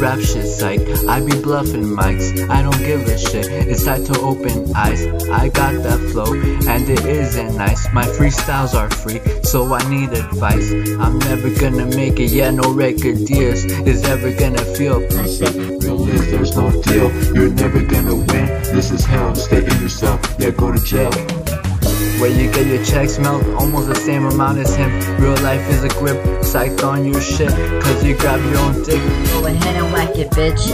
rap shit psych. I be bluffing mics, I don't give a shit. It's time to open eyes. I got that flow, and it isn't nice. My freestyles are free, so I need advice. I'm never gonna make it, yeah, no record deals is ever gonna feel. Real is there's no deal, you're never gonna win. This is hell, stay in yourself, yeah, go to jail. Where you get your checks melt almost the same amount as him. Real life is a grip, psyched on your shit, cause you grab your own dick. Go ahead and whack it, bitch.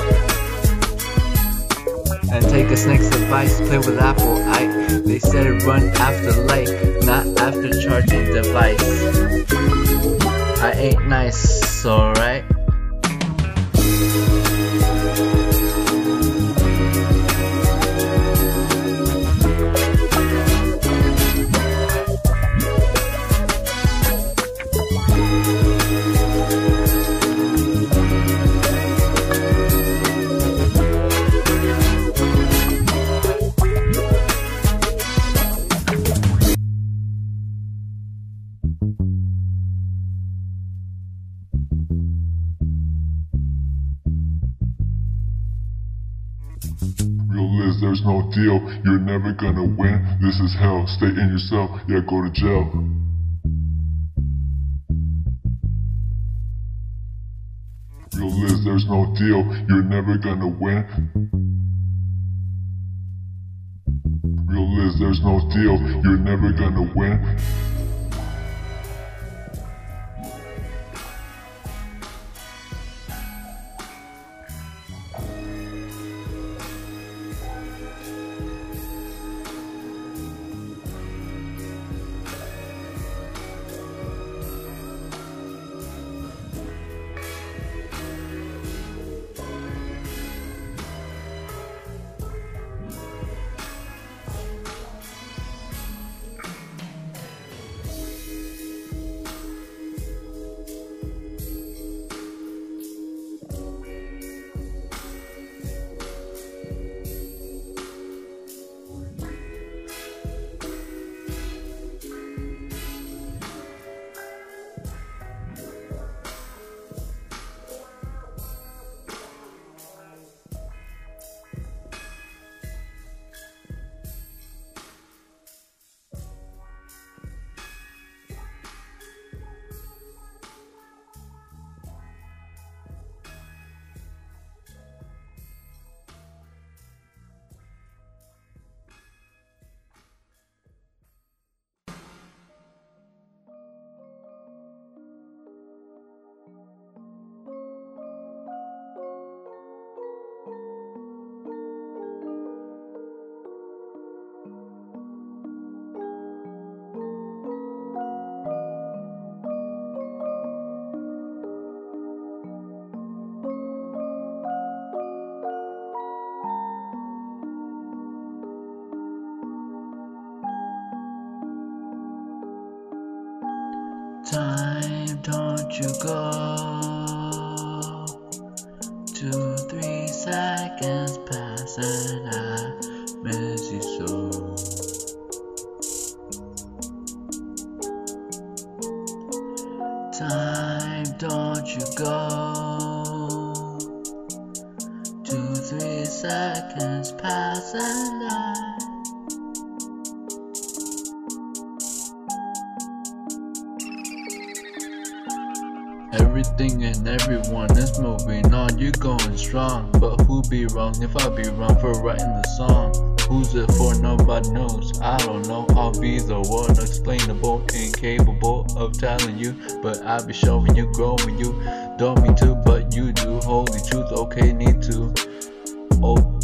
And take a snake's advice, play with Apple. I they said it run after light, not after charging device. I ain't nice, alright? Real there's no deal, you're never gonna win. This is hell, stay in yourself, yeah, go to jail. Real there's no deal, you're never gonna win. Real there's no deal, you're never gonna win. Time, don't you go. Two, three seconds pass and I miss you so. Time, don't you go. Two, three seconds pass and I. Everything and everyone is moving on, you going strong. But who be wrong if I be wrong for writing the song? Who's it for? Nobody knows. I don't know. I'll be the one explainable, incapable of telling you. But I'll be showing you, growing you. Don't mean to, but you do. Holy truth, okay, need to. Oh,